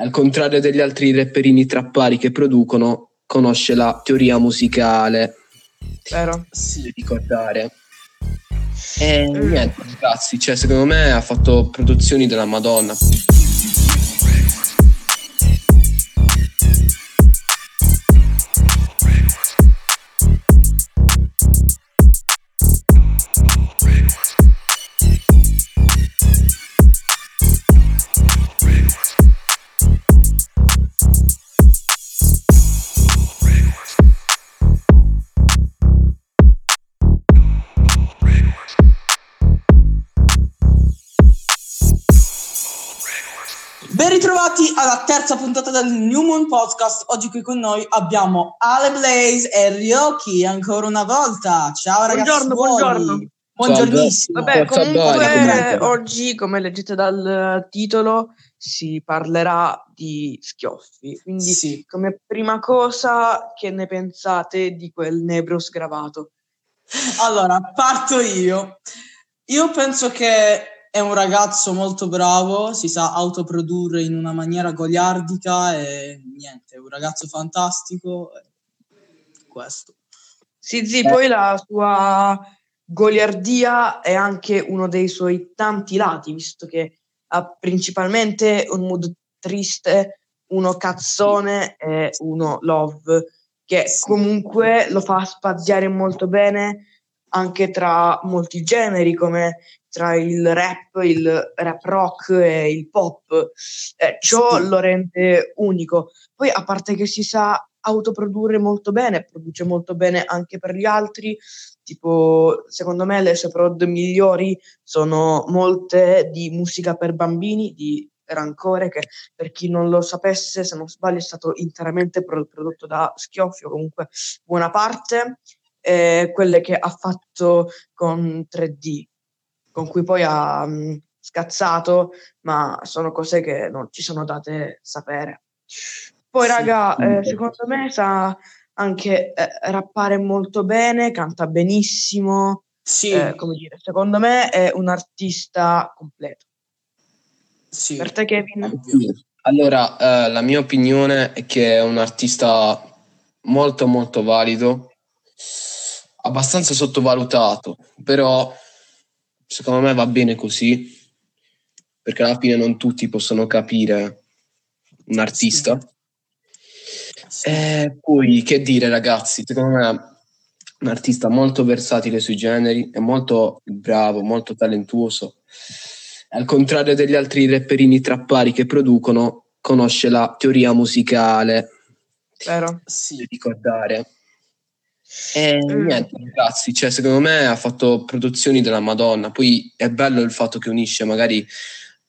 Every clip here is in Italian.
Al contrario degli altri rapperini trappari che producono, conosce la teoria musicale. Vero? Sì, ricordare. E niente, ragazzi, cioè, secondo me ha fatto produzioni della Madonna. Ben ritrovati alla terza puntata del New Moon Podcast. Oggi qui con noi abbiamo Ale Blaze e Ryoki ancora una volta. Ciao ragazzi. Buongiorno, buongiorno. Buongiornissimo. Vabbè, comunque oggi, come leggete dal titolo, si parlerà di schioffi. Quindi, Sì. come prima cosa, che ne pensate di quel nebro sgravato? Allora, parto io. Io penso che è un ragazzo molto bravo, si sa autoprodurre in una maniera goliardica e niente, è un ragazzo fantastico. Questo. Sì, sì, poi la sua goliardia è anche uno dei suoi tanti lati, visto che ha principalmente un mood triste, uno cazzone e uno love, che comunque lo fa spaziare molto bene anche tra molti generi, come tra il rap, il rap rock e il pop. Eh, ciò Sì. lo rende unico. Poi, a parte che si sa autoprodurre molto bene, produce molto bene anche per gli altri, tipo, secondo me le sue prod migliori sono molte di musica per bambini, di Rancore, che per chi non lo sapesse, se non sbaglio, è stato interamente pro- prodotto da Schioffi, o comunque buona parte, e quelle che ha fatto con 3D, con cui poi ha mh, scazzato, ma sono cose che non ci sono date sapere. Poi, Sì, raga, eh, secondo me sa anche eh, rappare molto bene, canta benissimo, Sì, eh, come dire, secondo me è un artista completo. sì. Per te, Kevin? Allora, eh, la mia opinione è che è un artista molto molto valido, abbastanza sottovalutato, però secondo me va bene così, perché alla fine non tutti possono capire un artista. Sì. E poi, che dire ragazzi, secondo me un artista molto versatile sui generi, è molto bravo, molto talentuoso. Al contrario degli altri rapperini trappari che producono, conosce la teoria musicale, Vero? Sì. ricordare. E Mm. niente, ragazzi, cioè, secondo me ha fatto produzioni della Madonna. Poi è bello il fatto che unisce magari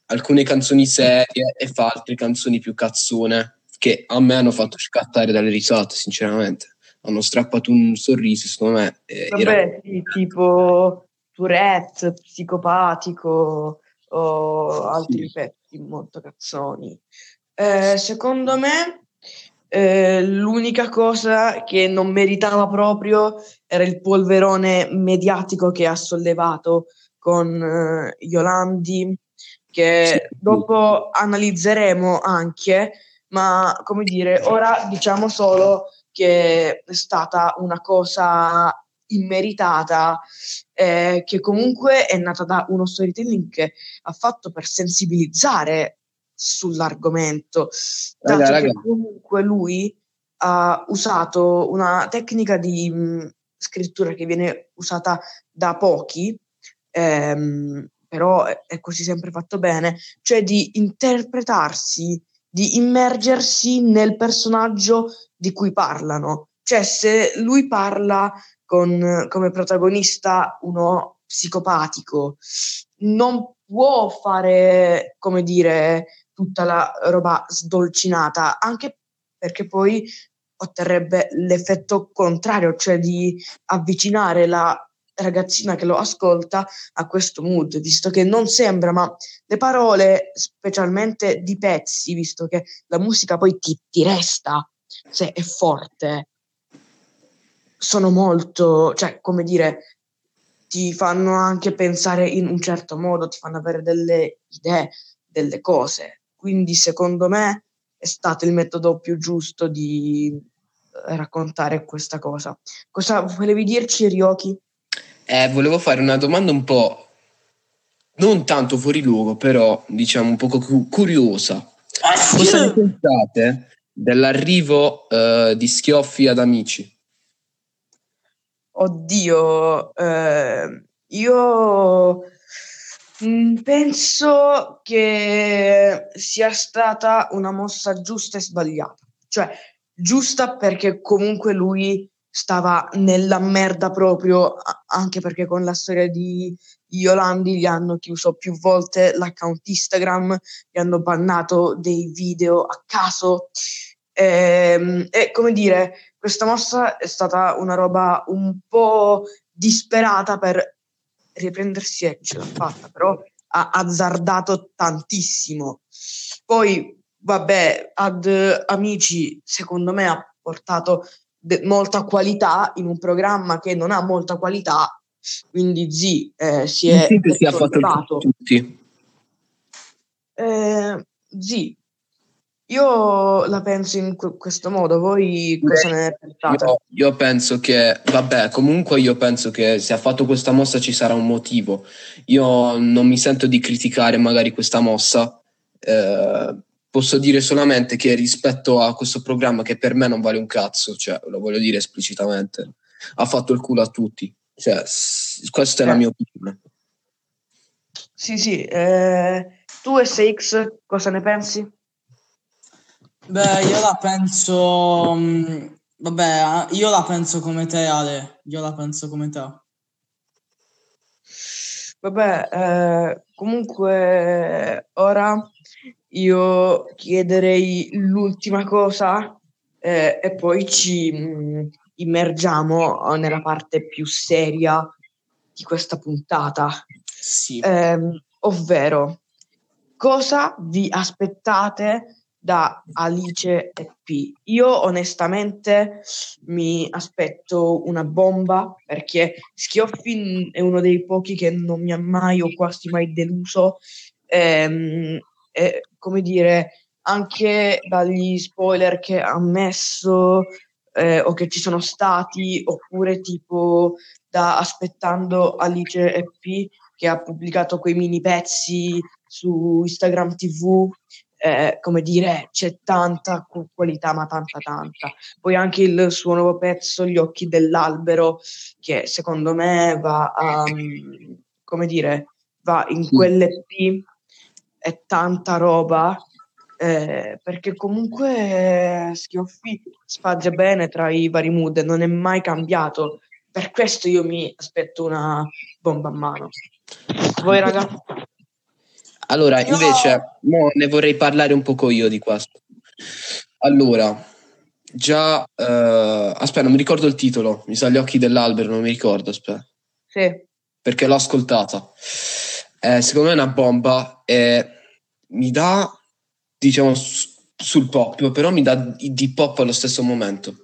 alcune canzoni serie e fa altre canzoni più cazzone, che a me hanno fatto scattare dalle risate, sinceramente. Hanno strappato un sorriso, secondo me. eh, era- Vabbè, sì, tipo Tourette, psicopatico o altri Sì. pezzi molto cazzoni. Eh, secondo me, eh, l'unica cosa che non meritava proprio era il polverone mediatico che ha sollevato con eh, Yolandi, che Sì. dopo analizzeremo anche, ma come dire, ora diciamo solo che è stata una cosa immeritata, eh, che comunque è nata da uno storytelling che ha fatto per sensibilizzare sull'argomento, dato Raga, che raga. comunque lui ha usato una tecnica di mh, scrittura che viene usata da pochi, ehm, però è così sempre fatto bene, cioè di interpretarsi, di immergersi nel personaggio di cui parlano. Cioè, se lui parla con come protagonista uno psicopatico, non può fare, come dire, tutta la roba sdolcinata, anche perché poi otterrebbe l'effetto contrario, cioè di avvicinare la ragazzina che lo ascolta a questo mood, visto che non sembra, ma le parole, specialmente di pezzi, visto che la musica poi ti, ti resta se è forte, sono molto, cioè, come dire, ti fanno anche pensare in un certo modo, ti fanno avere delle idee, delle cose. Quindi, secondo me, è stato il metodo più giusto di eh, raccontare questa cosa. Cosa volevi dirci, Ryoki? Eh, volevo fare una domanda un po' non tanto fuori luogo, però diciamo un poco curiosa. Ah, Cosa ne pensate dell'arrivo uh, di Schioffi ad Amici? Oddio, eh, io penso che sia stata una mossa giusta e sbagliata. Cioè, giusta perché comunque lui stava nella merda proprio, anche perché con la storia di Yolandi gli hanno chiuso più volte l'account Instagram, gli hanno bannato dei video a caso. E, ehm, e come dire, questa mossa è stata una roba un po' disperata per riprendersi e ce l'ha fatta, però ha azzardato tantissimo. Poi, vabbè, ad Amici, secondo me ha portato de- molta qualità in un programma che non ha molta qualità, quindi Z eh, si è... Sì, si è fatto tutti. Eh, Z, io la penso in questo modo, voi cosa Beh, ne pensate? Io, io, penso che, vabbè, comunque io penso che se ha fatto questa mossa ci sarà un motivo. Io non mi sento di criticare magari questa mossa, eh, posso dire solamente che rispetto a questo programma che per me non vale un cazzo, cioè lo voglio dire esplicitamente, ha fatto il culo a tutti. Cioè, questa è eh. la mia opinione. Sì, sì. Eh, tu SX cosa ne pensi? Beh, io la penso. Mm, vabbè, io la penso come te, Ale. Io la penso come te. Vabbè, eh, comunque ora io chiederei l'ultima cosa eh, e poi ci mh, mm, immergiamo nella parte più seria di questa puntata. Sì. Eh, ovvero, cosa vi aspettate da Alice e P. Io onestamente mi aspetto una bomba perché Schioffi è uno dei pochi che non mi ha mai o quasi mai deluso. Ehm, e, come dire, anche dagli spoiler che ha messo eh, o che ci sono stati, oppure tipo da aspettando Alice e P che ha pubblicato quei mini pezzi su Instagram TV eh, come dire, c'è tanta qualità, ma tanta, tanta. Poi anche il suo nuovo pezzo, Gli occhi dell'albero, che secondo me va a, come dire, va in sì. quell'EP, è tanta roba, eh, perché comunque Schioffi spazia bene tra i vari mood, non è mai cambiato. Per questo io mi aspetto una bomba a mano. Voi ragazzi? Allora, invece, no, ne vorrei parlare un poco io di questo. Allora, già... Uh, aspetta, non mi ricordo il titolo. Mi sa gli occhi dell'albero, non mi ricordo, aspetta. Sì. Perché l'ho ascoltata. Eh, secondo me è una bomba e mi dà, diciamo, sul pop, però mi dà di pop allo stesso momento.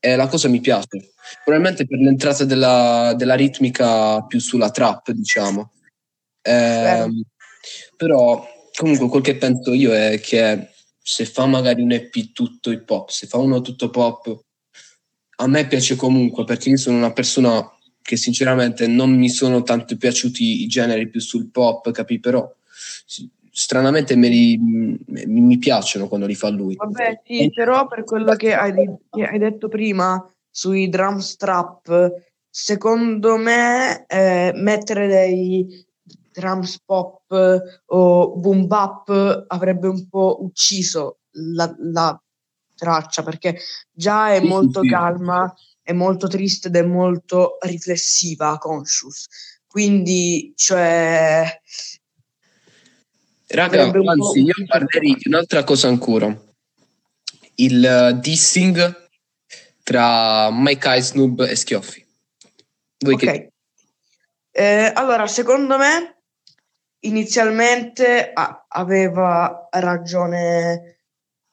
E la cosa mi piace. Probabilmente per l'entrata della, della ritmica più sulla trap, diciamo. Eh, però comunque quel che penso io è che se fa magari un EP tutto hip hop, se fa uno tutto pop, a me piace comunque perché io sono una persona che sinceramente non mi sono tanto piaciuti i generi più sul pop, capì? Però stranamente me li, mi, mi piacciono quando li fa lui. Vabbè, sì, però per quello che hai, che hai detto prima sui drum strap, secondo me eh, mettere dei trams pop o boom bap avrebbe un po' ucciso la, la traccia perché già è molto calma, è molto triste ed è molto riflessiva, conscious. Quindi, cioè... Raga, anzi, io parlerei di un'altra cosa ancora. Il uh, dissing tra Mike Eisnub e Schioffi. Voi ok. Che... Eh, allora, secondo me inizialmente ah, aveva ragione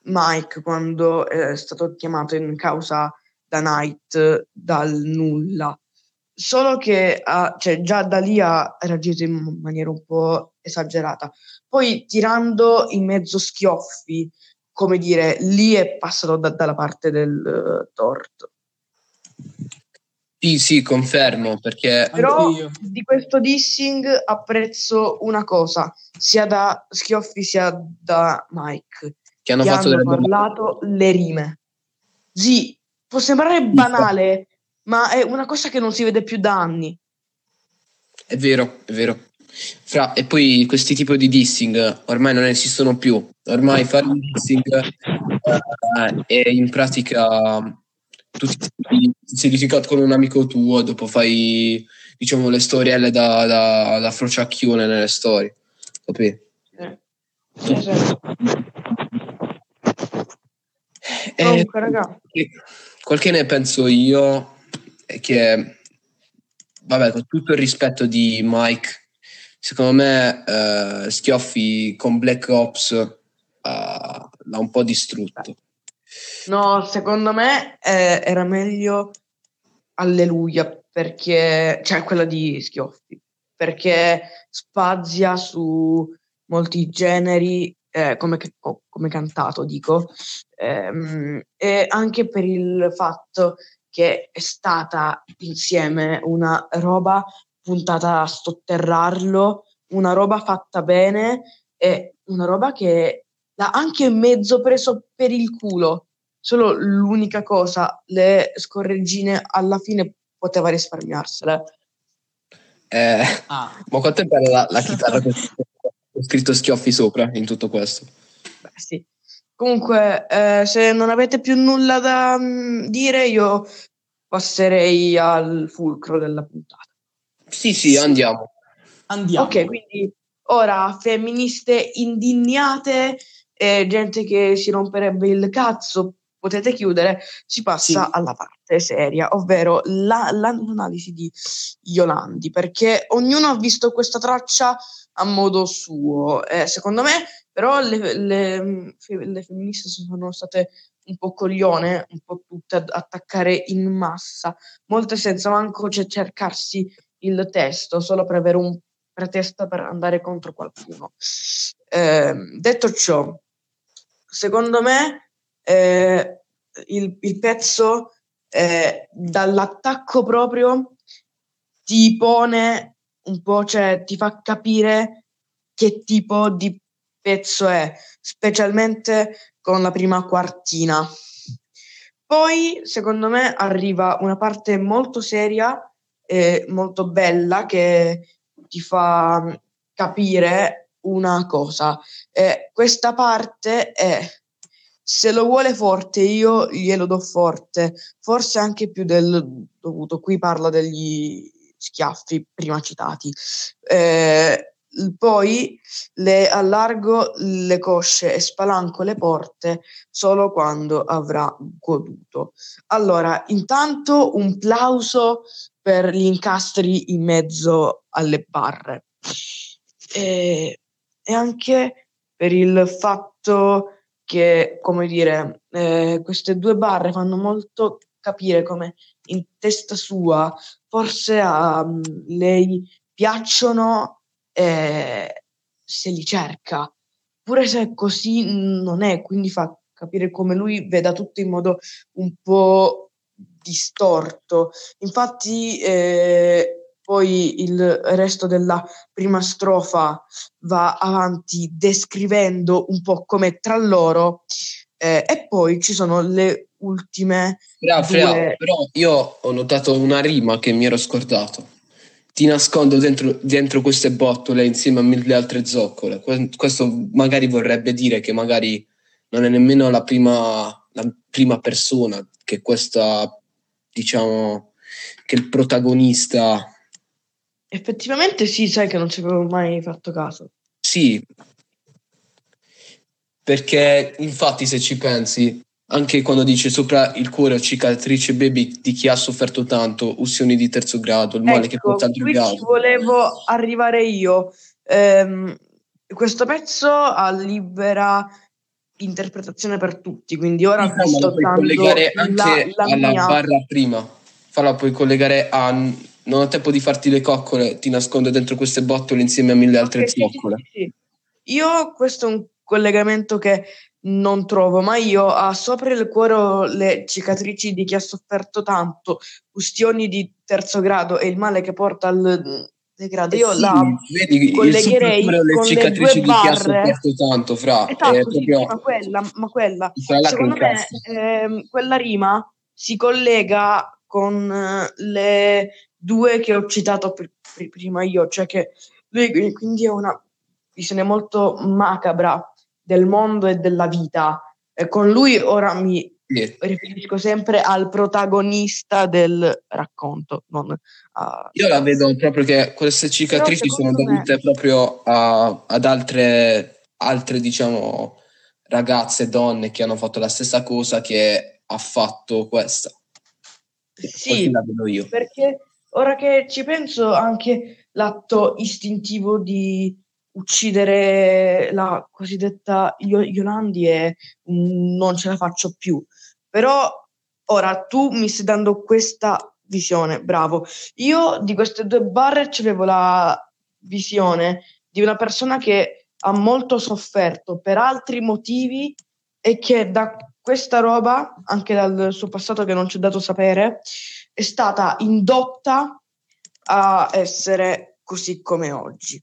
Mike quando è stato chiamato in causa da Knight dal nulla. Solo che ah, cioè, già da lì ha reagito in maniera un po' esagerata. Poi tirando in mezzo schioffi come dire, lì è passato da, dalla parte del uh, torto. Sì, sì, confermo, perché... Però Anch'io. di questo dissing apprezzo una cosa, sia da Schioffi sia da Mike, che hanno che fatto hanno parlato le rime. Sì, può sembrare banale, ma è una cosa che non si vede più da anni. È vero, è vero. Fra, e poi questi tipi di dissing ormai non esistono più. Ormai fare un dissing eh, è in pratica tu ti, sei litigato con un amico tuo, dopo fai diciamo le storielle da, da, da frociacchione nelle storie. Capì? E Comunque, raga, quel che ne penso io è che, vabbè, con tutto il rispetto di Mike, secondo me eh, Schioffi con Black Ops eh, l'ha un po' distrutto. No, secondo me eh, era meglio Alleluia, perché, cioè quella di Schioffi, perché spazia su molti generi, eh, come, co- come cantato dico, ehm, e anche per il fatto che è stata insieme una roba puntata a sotterrarlo, una roba fatta bene e una roba che anche mezzo preso per il culo. Solo l'unica cosa, le scorreggine alla fine poteva risparmiarsele. Eh, Ah, ma quanto è bella la, la chitarra con scritto Schioffi sopra in tutto questo? Beh, sì. Comunque, eh, se non avete più nulla da mm, dire, io passerei al fulcro della puntata. Sì, sì, andiamo. andiamo. Ok, quindi ora femministe indignate e gente che si romperebbe il cazzo, potete chiudere, si passa Sì. alla parte seria, ovvero la- l'analisi di Yolandi, perché ognuno ha visto questa traccia a modo suo. Eh, secondo me, però, le, le- le femministe sono state un po' coglione, un po' tutte ad attaccare in massa, molte senza manco ce- cercarsi il testo, solo per avere un pretesto per andare contro qualcuno. Eh, detto ciò, secondo me eh, il, il pezzo eh, dall'attacco proprio ti pone un po', cioè ti fa capire che tipo di pezzo è, specialmente con la prima quartina. Poi, secondo me, arriva una parte molto seria e molto bella che ti fa capire una cosa. Eh, questa parte è se lo vuole forte, io glielo do forte, forse anche più del dovuto. Qui parla degli schiaffi prima citati. Eh, poi le allargo le cosce e spalanco le porte solo quando avrà goduto. Allora, intanto un plauso per gli incastri in mezzo alle barre e, e anche per il fatto che, come dire, eh, queste due barre fanno molto capire come in testa sua forse a mm, lei piacciono eh, se li cerca, pure se così non è, quindi fa capire come lui veda tutto in modo un po' distorto. Infatti, eh, poi il resto della prima strofa va avanti descrivendo un po' come tra loro eh, e poi ci sono le ultime Fra, fra, due- però io ho notato una rima che mi ero scordato. Ti nascondo dentro, dentro queste bottole insieme a mille altre zoccole. Que- Questo magari vorrebbe dire che magari non è nemmeno la prima, la prima persona che questa, diciamo, che il protagonista. Effettivamente sì, sai che non ci avevo mai fatto caso. Sì, perché infatti se ci pensi, anche quando dice sopra il cuore cicatrice baby di chi ha sofferto tanto, ustioni di terzo grado, il male che Ecco, porta al qui ci volevo arrivare io. Ehm, questo pezzo ha libera interpretazione per tutti, quindi ora Diciamo, sto dando collegare la, anche la alla mia. barra prima. Farla puoi collegare a non ho tempo di farti le coccole, ti nascondo dentro queste bottole insieme a mille altre Ok, sì, sì, zoccole. sì, sì. Io questo è un collegamento che non trovo, ma io ho sopra il cuore le cicatrici di chi ha sofferto tanto, ustioni di terzo grado e il male che porta al degrado. Io Sì, la vedi, collegherei le con le cicatrici due di chi ha sofferto tanto, fra. Esatto, è sì, proprio ma quella, ma quella. Secondo me ehm, quella rima si collega con eh, le due che ho citato pr- pr- prima io, cioè che lui qui- quindi è una visione molto macabra del mondo e della vita. E con lui ora mi Sì. riferisco sempre al protagonista del racconto, non a... Io la vedo proprio che queste cicatrici sono secondo me- dovute proprio a- ad altre, altre, diciamo, ragazze, donne che hanno fatto la stessa cosa che ha fatto questa. Sì, la vedo io. perché ora che ci penso anche l'atto istintivo di uccidere la cosiddetta Yolandi è non ce la faccio più. Però ora tu mi stai dando questa visione, bravo. Io di queste due barre avevo la visione di una persona che ha molto sofferto per altri motivi e che da questa roba, anche dal suo passato che non ci è dato sapere, è stata indotta a essere così come oggi.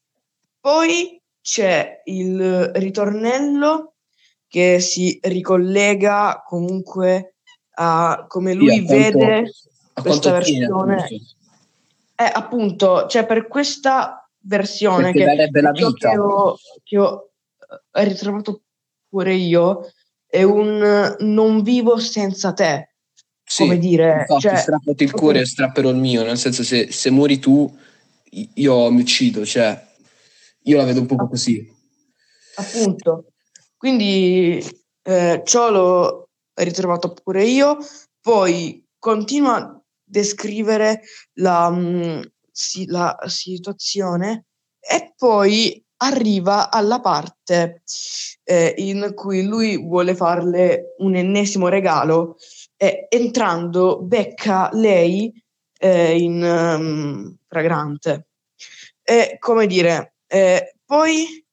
Poi c'è il ritornello che si ricollega comunque a come lui Sì, a quanto- vede questa versione. appunto. Eh, appunto, cioè per questa versione Perché che, la vita. che ho, che ho eh, ritrovato pure io è un non vivo senza te. Sì, come dire, infatti, cioè, strappati il cuore e strapperò il mio, nel senso se, se muori tu, io mi uccido, cioè, io la vedo un po' così. Appunto. Quindi eh, ciò l'ho ritrovato pure io. Poi continua a descrivere la, mm, si- la situazione e poi arriva alla parte eh, in cui lui vuole farle un ennesimo regalo e entrando becca lei eh, in um, fragrante. E come dire, eh, poi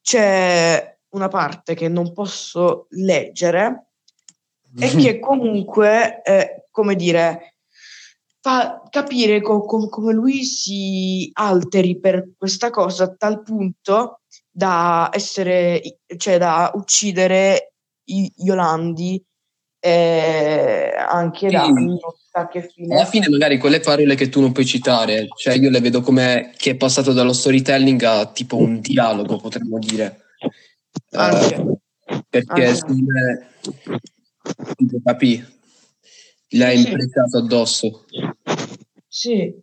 c'è una parte che non posso leggere e che comunque, eh, come dire, fa capire co- com- come lui si alteri per questa cosa a tal punto da essere, cioè da uccidere i Yolandi e anche da Sì. non sa che fine. Alla fine magari quelle parole che tu non puoi citare, cioè io le vedo come che è passato dallo storytelling a tipo un dialogo, potremmo dire. Eh, Anche. perché Anche. secondo me, capì, l'hai Sì. imprecato addosso. Sì,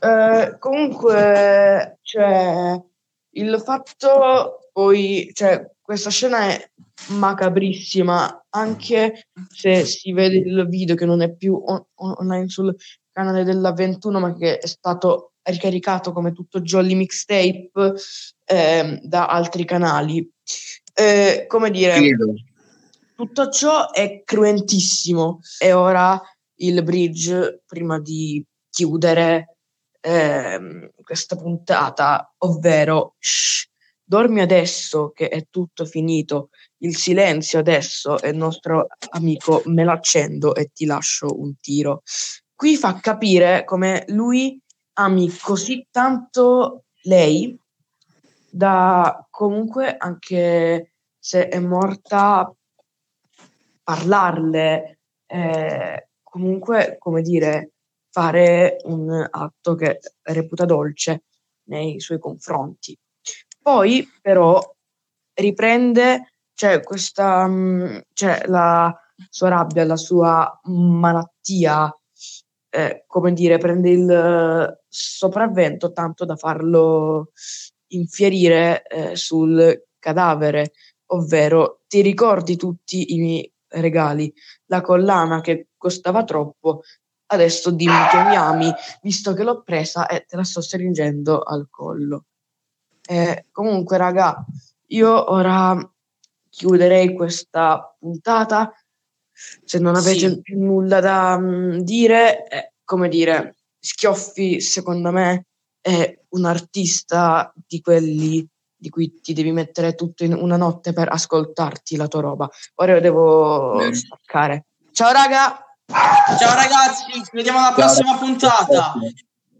Eh, comunque, cioè, il fatto poi, cioè, questa scena è macabrissima, anche se si vede il video che non è più on- online sul canale della 21, ma che è stato ricaricato come tutto Jolly Mixtape ehm, da altri canali. Eh, come dire, tutto ciò è cruentissimo e ora il bridge prima di chiudere ehm, questa puntata, ovvero shh, dormi adesso che è tutto finito, il silenzio adesso è nostro amico, me l'accendo e ti lascio un tiro. Qui fa capire come lui ami così tanto lei da comunque anche se è morta parlarle, eh, comunque, come dire, fare un atto che reputa dolce nei suoi confronti. Poi, però, riprende, cioè, questa, mh, cioè, la sua rabbia, la sua malattia, eh, come dire, prende il eh, sopravvento tanto da farlo infierire eh, sul cadavere, ovvero ti ricordi tutti i miei regali, la collana che costava troppo, adesso dimmi che mi ami, visto che l'ho presa e te la sto stringendo al collo. Eh, comunque, raga, io ora chiuderei questa puntata. Se non avete Sì. più nulla da mm, dire, eh, come dire, Schioffi, secondo me, è un artista di quelli di cui ti devi mettere tutto in una notte per ascoltarti la tua roba. Ora io devo Bene. staccare. Ciao raga! Ciao ragazzi, ci vediamo alla Ciao. prossima puntata.